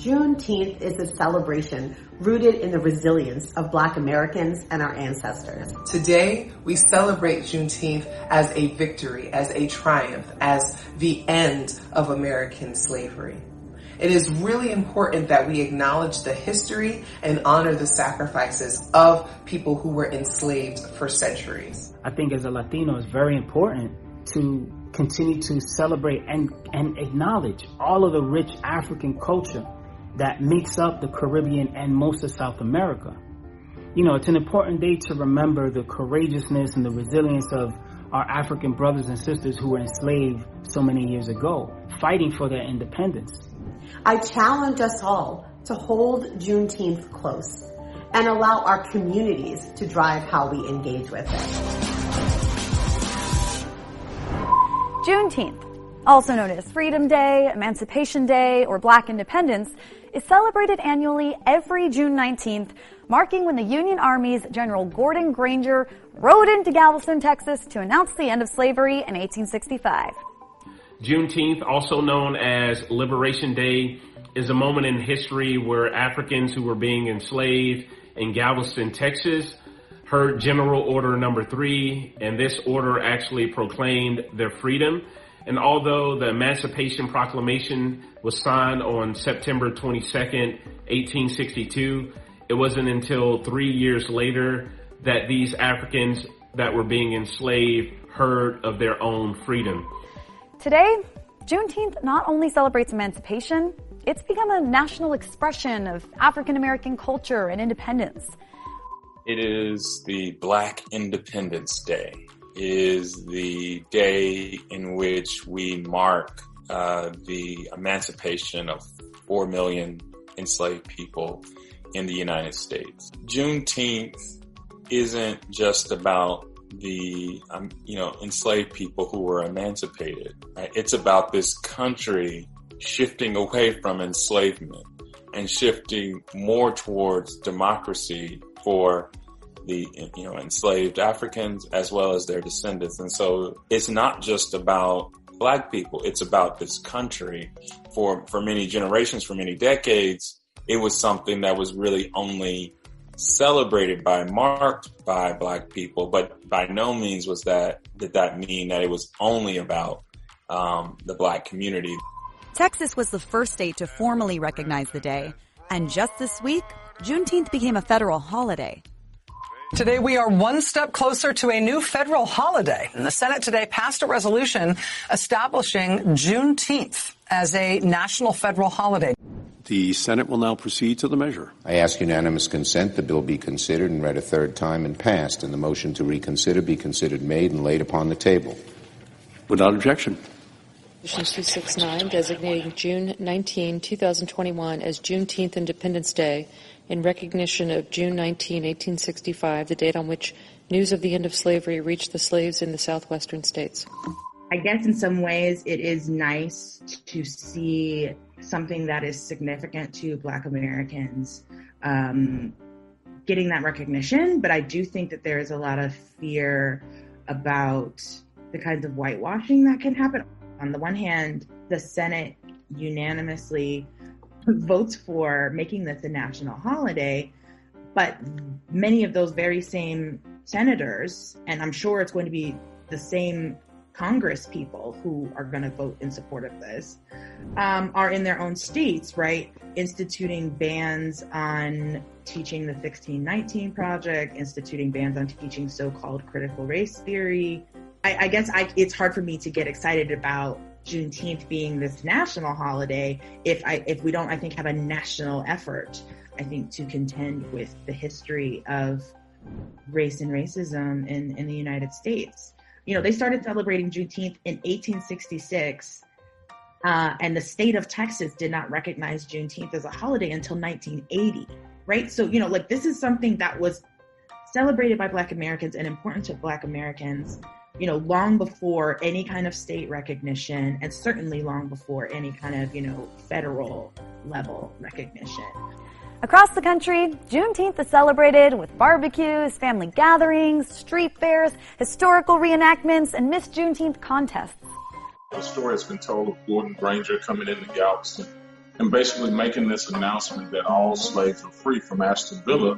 Juneteenth is a celebration rooted in the resilience of Black Americans and our ancestors. Today, we celebrate Juneteenth as a victory, as a triumph, as the end of American slavery. It is really important that we acknowledge the history and honor the sacrifices of people who were enslaved for centuries. I think as a Latino, it's very important to continue to celebrate and, and acknowledge all of the rich African culture that makes up the Caribbean and most of South America. You know, it's an important day to remember the courageousness and the resilience of our African brothers and sisters who were enslaved so many years ago, fighting for their independence. I challenge us all to hold Juneteenth close and allow our communities to drive how we engage with it. Juneteenth, also known as Freedom Day, Emancipation Day, or Black Independence, is celebrated annually every June 19th, marking when the Union Army's General Gordon Granger rode into Galveston, Texas to announce the end of slavery in 1865. Juneteenth, also known as Liberation Day, is a moment in history where Africans who were being enslaved in Galveston, Texas, heard General Order Number Three, and this order actually proclaimed their freedom. And although the Emancipation Proclamation was signed on September 22nd, 1862, it wasn't until three years later that these Africans that were being enslaved heard of their own freedom. Today, Juneteenth not only celebrates emancipation, it's become a national expression of African American culture and independence. It is the Black Independence Day is the day in which we mark uh, the emancipation of 4 million enslaved people in the United States. Juneteenth isn't just about the um, you know enslaved people who were emancipated. Right? It's about this country shifting away from enslavement and shifting more towards democracy for the you know enslaved Africans as well as their descendants. And so it's not just about black people, it's about this country. For for many generations, for many decades, it was something that was really only celebrated by marked by black people, but by no means was that did that mean that it was only about um, the black community. Texas was the first state to formally recognize the day, and just this week, Juneteenth became a federal holiday. Today we are one step closer to a new federal holiday. And the Senate today passed a resolution establishing Juneteenth as a national federal holiday. The Senate will now proceed to the measure. I ask unanimous consent the bill be considered and read a third time and passed, and the motion to reconsider be considered made and laid upon the table. Without objection. Resolution 269 designating June 19, 2021 as Juneteenth Independence Day in recognition of June 19, 1865, the date on which news of the end of slavery reached the slaves in the southwestern states. I guess in some ways it is nice to see something that is significant to Black Americans um, getting that recognition, but I do think that there is a lot of fear about the kinds of whitewashing that can happen. On the one hand, the Senate unanimously votes for making this a national holiday, but many of those very same senators, and I'm sure it's going to be the same Congress people who are going to vote in support of this, um, are in their own states, right? Instituting bans on teaching the 1619 Project, instituting bans on teaching so called critical race theory. I, I guess I, it's hard for me to get excited about Juneteenth being this national holiday, if I if we don't, I think have a national effort, I think to contend with the history of race and racism in in the United States. You know, they started celebrating Juneteenth in 1866. Uh, and the state of Texas did not recognize Juneteenth as a holiday until 1980, right? So, you know, like this is something that was celebrated by Black Americans and important to Black Americans you know, long before any kind of state recognition and certainly long before any kind of, you know, federal level recognition. Across the country, Juneteenth is celebrated with barbecues, family gatherings, street fairs, historical reenactments, and Miss Juneteenth contests. The story has been told of Gordon Granger coming into Galveston and basically making this announcement that all slaves are free from Ashton Villa.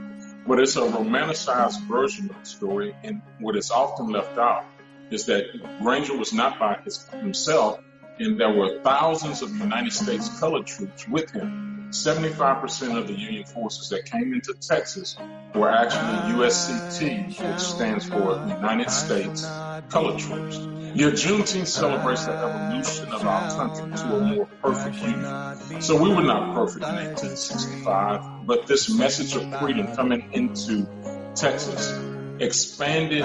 But it's a romanticized version of the story, and what is often left out is that Granger was not by his, himself, and there were thousands of United States colored troops with him. 75% of the Union forces that came into Texas were actually USCT, which stands for United States Colored Troops. Your Juneteenth celebrates the evolution of our country to a more perfect union. So we were not perfect in 1865, but this message of freedom coming into Texas expanded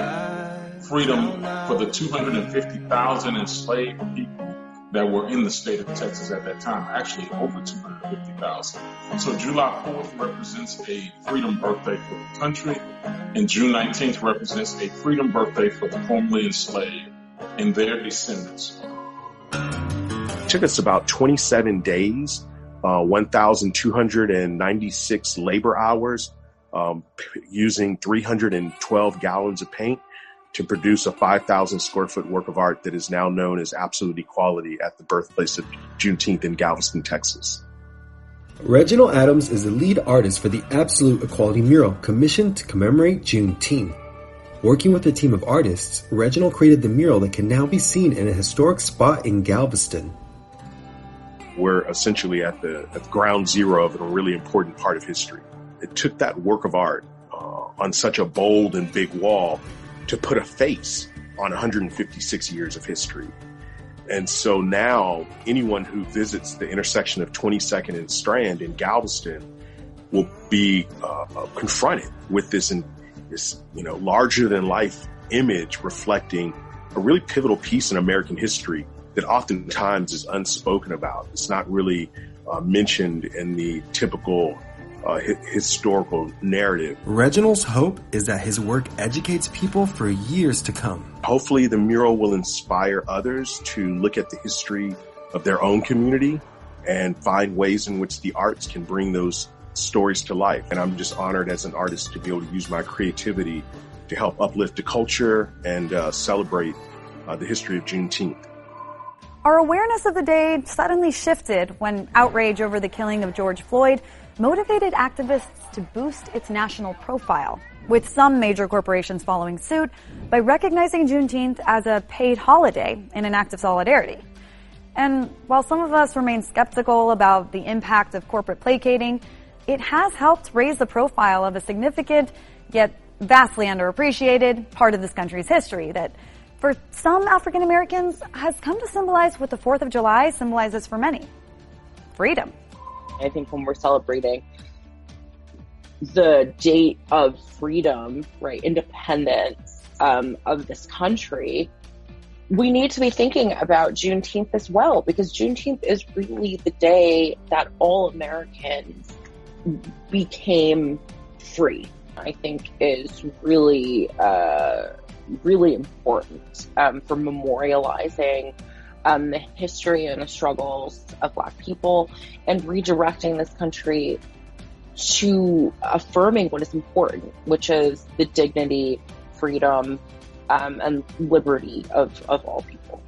freedom for the 250,000 enslaved people that were in the state of Texas at that time, actually over 250,000. So July 4th represents a freedom birthday for the country, and June 19th represents a freedom birthday for the formerly enslaved and their descendants. It took us about 27 days, uh, 1,296 labor hours, um, using 312 gallons of paint to produce a 5,000 square foot work of art that is now known as Absolute Equality at the birthplace of Juneteenth in Galveston, Texas. Reginald Adams is the lead artist for the Absolute Equality mural commissioned to commemorate Juneteenth. Working with a team of artists, Reginald created the mural that can now be seen in a historic spot in Galveston. We're essentially at the, at the ground zero of a really important part of history. It took that work of art uh, on such a bold and big wall to put a face on 156 years of history. And so now anyone who visits the intersection of 22nd and Strand in Galveston will be uh, confronted with this, this, you know, larger than life image reflecting a really pivotal piece in American history that oftentimes is unspoken about. It's not really uh, mentioned in the typical uh, historical narrative. Reginald's hope is that his work educates people for years to come. Hopefully, the mural will inspire others to look at the history of their own community and find ways in which the arts can bring those stories to life. And I'm just honored as an artist to be able to use my creativity to help uplift the culture and uh, celebrate uh, the history of Juneteenth. Our awareness of the day suddenly shifted when outrage over the killing of George Floyd motivated activists to boost its national profile, with some major corporations following suit by recognizing Juneteenth as a paid holiday in an act of solidarity. And while some of us remain skeptical about the impact of corporate placating, it has helped raise the profile of a significant, yet vastly underappreciated part of this country's history that for some African Americans has come to symbolize what the 4th of July symbolizes for many. Freedom. I think when we're celebrating the date of freedom, right, independence um, of this country, we need to be thinking about Juneteenth as well, because Juneteenth is really the day that all Americans became free. I think is really, uh, really important um, for memorializing um, the history and the struggles of Black people and redirecting this country to affirming what is important, which is the dignity, freedom, um, and liberty of, of all people.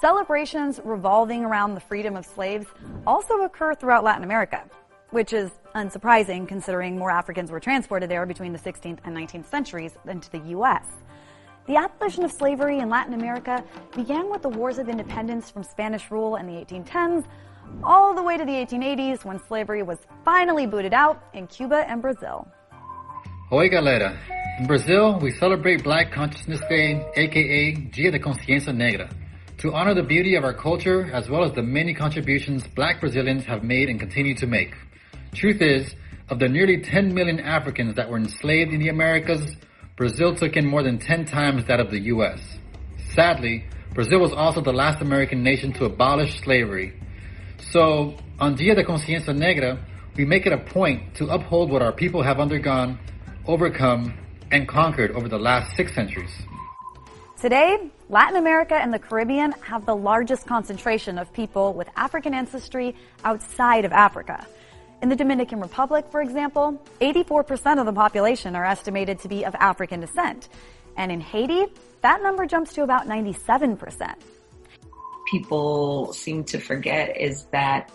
Celebrations revolving around the freedom of slaves also occur throughout Latin America, which is unsurprising considering more Africans were transported there between the 16th and 19th centuries than to the U.S. The abolition of slavery in Latin America began with the wars of independence from Spanish rule in the 1810s, all the way to the 1880s when slavery was finally booted out in Cuba and Brazil. Oi, galera. In Brazil, we celebrate Black Consciousness Day, aka Dia da Consciência Negra, to honor the beauty of our culture as well as the many contributions Black Brazilians have made and continue to make. Truth is, of the nearly 10 million Africans that were enslaved in the Americas, Brazil took in more than 10 times that of the U.S. Sadly, Brazil was also the last American nation to abolish slavery. So, on Dia da Consciência Negra, we make it a point to uphold what our people have undergone, overcome, and conquered over the last six centuries. Today, Latin America and the Caribbean have the largest concentration of people with African ancestry outside of Africa. In the Dominican Republic, for example, 84% of the population are estimated to be of African descent. And in Haiti, that number jumps to about 97%. People seem to forget is that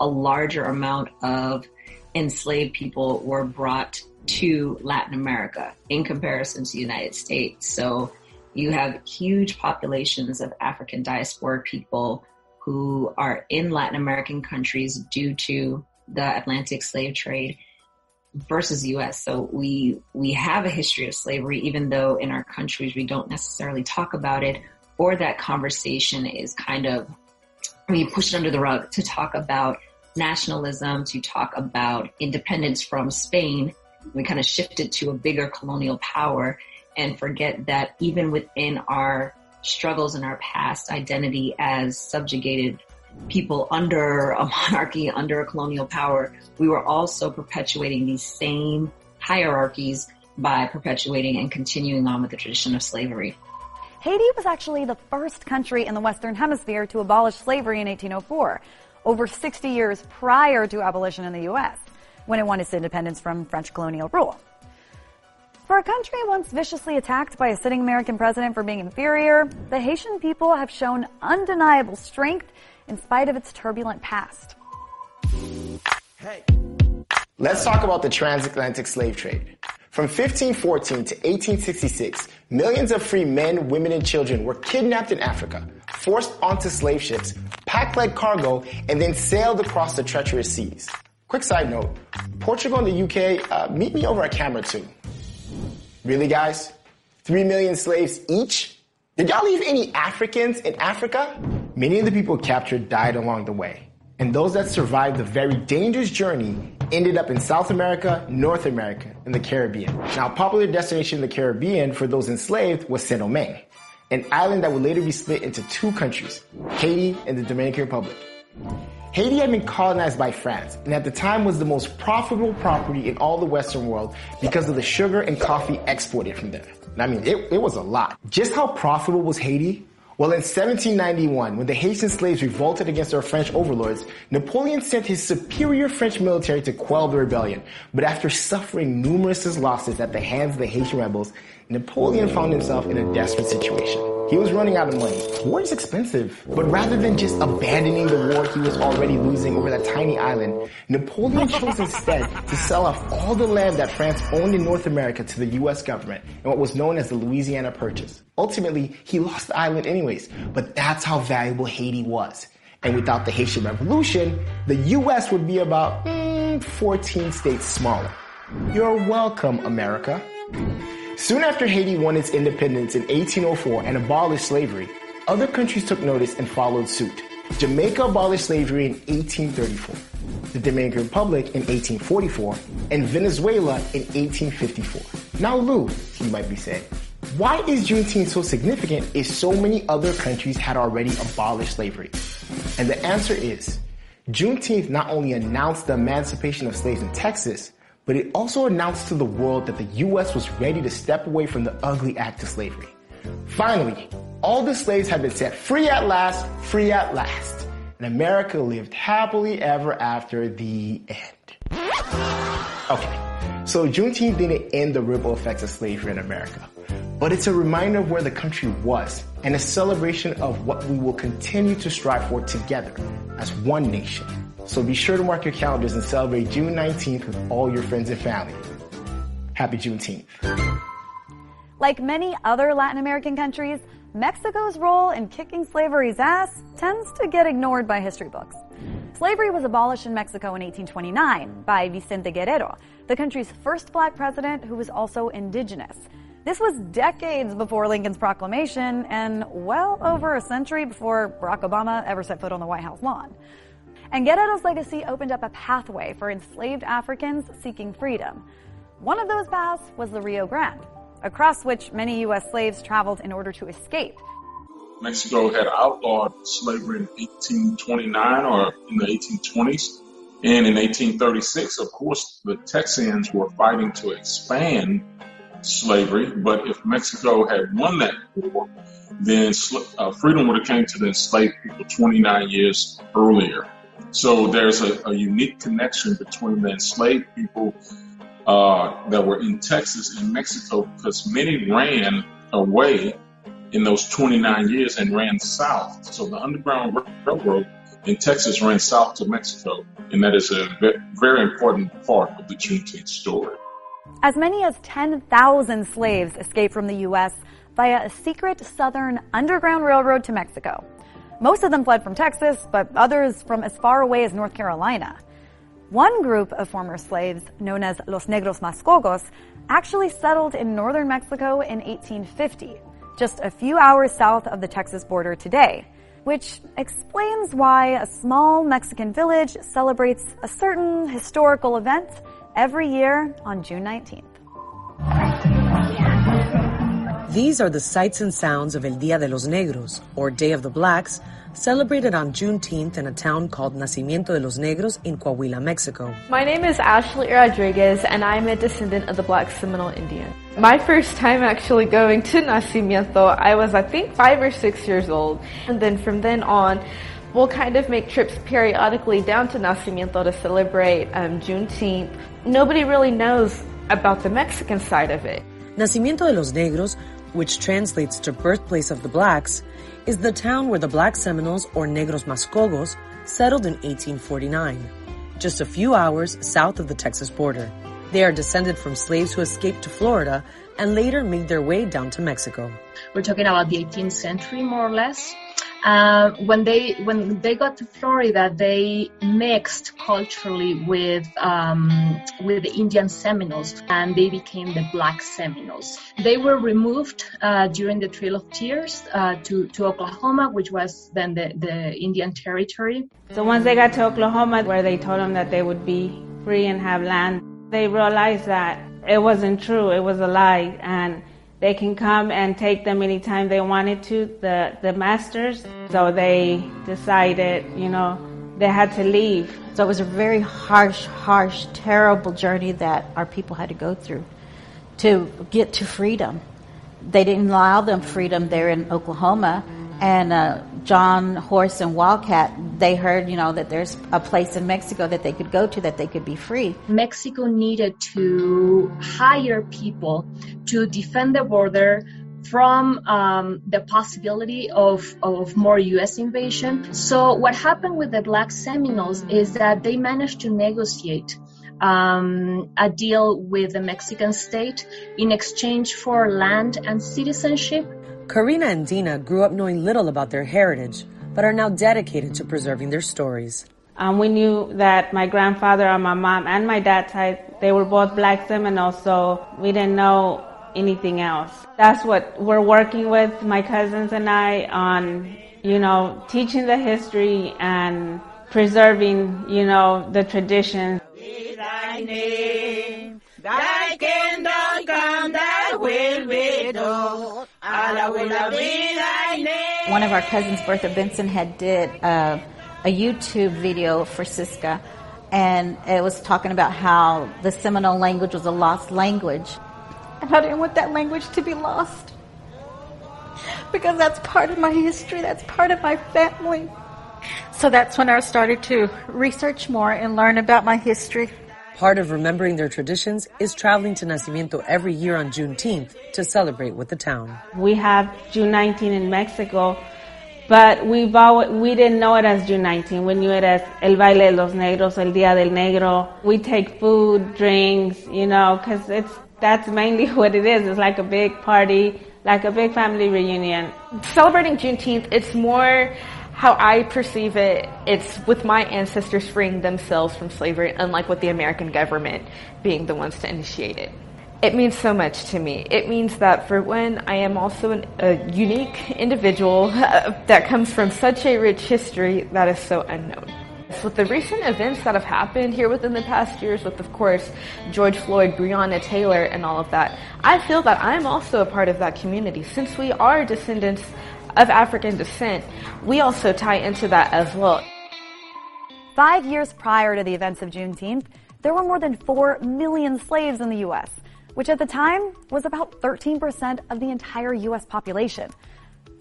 a larger amount of enslaved people were brought to Latin America in comparison to the United States. So you have huge populations of African diasporic people who are in Latin American countries due to the Atlantic slave trade versus US. So we we have a history of slavery even though in our countries we don't necessarily talk about it or that conversation is kind of we push it under the rug to talk about nationalism, to talk about independence from Spain. We kind of shift it to a bigger colonial power and forget that even within our struggles in our past identity as subjugated people under a monarchy, under a colonial power, we were also perpetuating these same hierarchies by perpetuating and continuing on with the tradition of slavery. Haiti was actually the first country in the Western Hemisphere to abolish slavery in 1804, over 60 years prior to abolition in the U.S., when it won its independence from French colonial rule. For a country once viciously attacked by a sitting American president for being inferior, the Haitian people have shown undeniable strength in spite of its turbulent past. Hey. Let's talk about the transatlantic slave trade. From 1514 to 1866, millions of free men, women, and children were kidnapped in Africa, forced onto slave ships, packed like cargo, and then sailed across the treacherous seas. Quick side note, Portugal and the UK, uh, meet me over a camera too. Really guys? Three million slaves each? Did y'all leave any Africans in Africa? Many of the people captured died along the way. And those that survived the very dangerous journey ended up in South America, North America, and the Caribbean. Now, a popular destination in the Caribbean for those enslaved was Saint Domingue, an island that would later be split into two countries, Haiti and the Dominican Republic. Haiti had been colonized by France and at the time was the most profitable property in all the Western world because of the sugar and coffee exported from there. I mean, it, it was a lot. Just how profitable was Haiti well, in 1791, when the Haitian slaves revolted against their French overlords, Napoleon sent his superior French military to quell the rebellion. But after suffering numerous losses at the hands of the Haitian rebels, Napoleon found himself in a desperate situation. He was running out of money. War is expensive. But rather than just abandoning the war he was already losing over that tiny island, Napoleon chose instead to sell off all the land that France owned in North America to the US government in what was known as the Louisiana Purchase. Ultimately, he lost the island anyways, but that's how valuable Haiti was. And without the Haitian Revolution, the US would be about mm, 14 states smaller. You're welcome, America. Soon after Haiti won its independence in 1804 and abolished slavery, other countries took notice and followed suit. Jamaica abolished slavery in 1834, the Dominican Republic in 1844, and Venezuela in 1854. Now, Lou, you might be saying, why is Juneteenth so significant if so many other countries had already abolished slavery? And the answer is, Juneteenth not only announced the emancipation of slaves in Texas, but it also announced to the world that the U.S. was ready to step away from the ugly act of slavery. Finally, all the slaves had been set free at last, free at last. And America lived happily ever after the end. Okay, so Juneteenth didn't end the ripple effects of slavery in America but it's a reminder of where the country was and a celebration of what we will continue to strive for together as one nation. So be sure to mark your calendars and celebrate June 19th with all your friends and family. Happy Juneteenth. Like many other Latin American countries, Mexico's role in kicking slavery's ass tends to get ignored by history books. Slavery was abolished in Mexico in 1829 by Vicente Guerrero, the country's first black president who was also indigenous. This was decades before Lincoln's proclamation and well over a century before Barack Obama ever set foot on the White House lawn. And Guerrero's legacy opened up a pathway for enslaved Africans seeking freedom. One of those paths was the Rio Grande, across which many U.S. slaves traveled in order to escape. Mexico had outlawed slavery in 1829 or in the 1820s. And in 1836, of course, the Texans were fighting to expand slavery. But if Mexico had won that war, then uh, freedom would have came to the enslaved people 29 years earlier. So there's a, a unique connection between the enslaved people uh, that were in Texas and Mexico because many ran away in those 29 years and ran south. So the Underground Railroad in Texas ran south to Mexico, and that is a very important part of the Juneteenth story. As many as 10,000 slaves escaped from the U.S. via a secret southern underground railroad to Mexico. Most of them fled from Texas, but others from as far away as North Carolina. One group of former slaves, known as Los Negros Mascogos, actually settled in northern Mexico in 1850, just a few hours south of the Texas border today, which explains why a small Mexican village celebrates a certain historical event every year on June 19th. These are the sights and sounds of El Día de los Negros, or Day of the Blacks, celebrated on Juneteenth in a town called Nacimiento de los Negros in Coahuila, Mexico. My name is Ashley Rodriguez, and I'm a descendant of the Black Seminole Indian. My first time actually going to Nacimiento, I was, I think, five or six years old. And then from then on, we'll kind of make trips periodically down to Nacimiento to celebrate um, Juneteenth. Nobody really knows about the Mexican side of it. Nacimiento de los Negros which translates to birthplace of the blacks, is the town where the black Seminoles or Negros Mascogos settled in 1849, just a few hours south of the Texas border. They are descended from slaves who escaped to Florida and later made their way down to Mexico. We're talking about the 18th century, more or less. Uh, when they when they got to Florida, they mixed culturally with um, with the Indian Seminoles, and they became the Black Seminoles. They were removed uh, during the Trail of Tears uh, to to Oklahoma, which was then the, the Indian Territory. So once they got to Oklahoma, where they told them that they would be free and have land, they realized that it wasn't true; it was a lie, and they can come and take them anytime they wanted to, the, the masters. So they decided, you know, they had to leave. So it was a very harsh, harsh, terrible journey that our people had to go through to get to freedom. They didn't allow them freedom there in Oklahoma. And uh, John Horse and Wildcat, they heard, you know, that there's a place in Mexico that they could go to that they could be free. Mexico needed to hire people to defend the border from um, the possibility of, of more U.S. invasion. So what happened with the Black Seminoles is that they managed to negotiate um, a deal with the Mexican state in exchange for land and citizenship Karina and Dina grew up knowing little about their heritage, but are now dedicated to preserving their stories. Um, we knew that my grandfather on my mom and my dad's side, they were both black Seminoles, so we didn't know anything else. That's what we're working with, my cousins and I, on, you know, teaching the history and preserving, you know, the traditions. Thy kingdom One of our cousins, Bertha Benson, had did uh, a YouTube video for Siska, and it was talking about how the Seminole language was a lost language. And I didn't want that language to be lost. Because that's part of my history, that's part of my family. So that's when I started to research more and learn about my history. Part of remembering their traditions is traveling to Nacimiento every year on Juneteenth to celebrate with the town. We have June 19 in Mexico, but we've always, we didn't know it as June 19. We knew it as El Baile de los Negros, El Día del Negro. We take food, drinks, you know, because it's that's mainly what it is. It's like a big party, like a big family reunion. Celebrating Juneteenth, it's more how I perceive it, it's with my ancestors freeing themselves from slavery, unlike with the American government being the ones to initiate it. It means so much to me. It means that for when I am also an, a unique individual that comes from such a rich history that is so unknown. With the recent events that have happened here within the past years, with of course George Floyd, Breonna Taylor, and all of that, I feel that I'm also a part of that community since we are descendants of African descent, we also tie into that as well. Five years prior to the events of Juneteenth, there were more than 4 million slaves in the U.S., which at the time was about 13% of the entire U.S. population.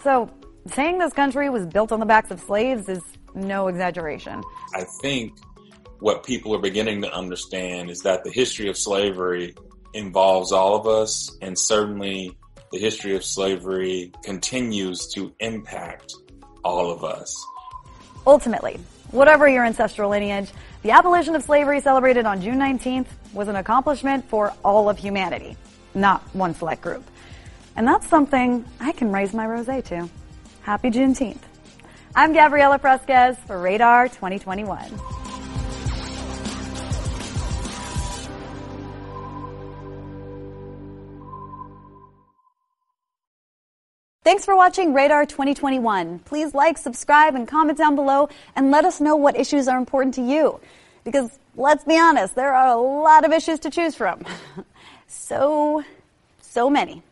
So, saying this country was built on the backs of slaves is no exaggeration. I think what people are beginning to understand is that the history of slavery involves all of us, and certainly the history of slavery continues to impact all of us. Ultimately, whatever your ancestral lineage, the abolition of slavery celebrated on June 19th was an accomplishment for all of humanity, not one select group. And that's something I can raise my rosé to. Happy Juneteenth. I'm Gabriela Fresquez for Radar 2021. Thanks for watching Radar 2021. Please like, subscribe, and comment down below and let us know what issues are important to you. Because let's be honest, there are a lot of issues to choose from. so, so many.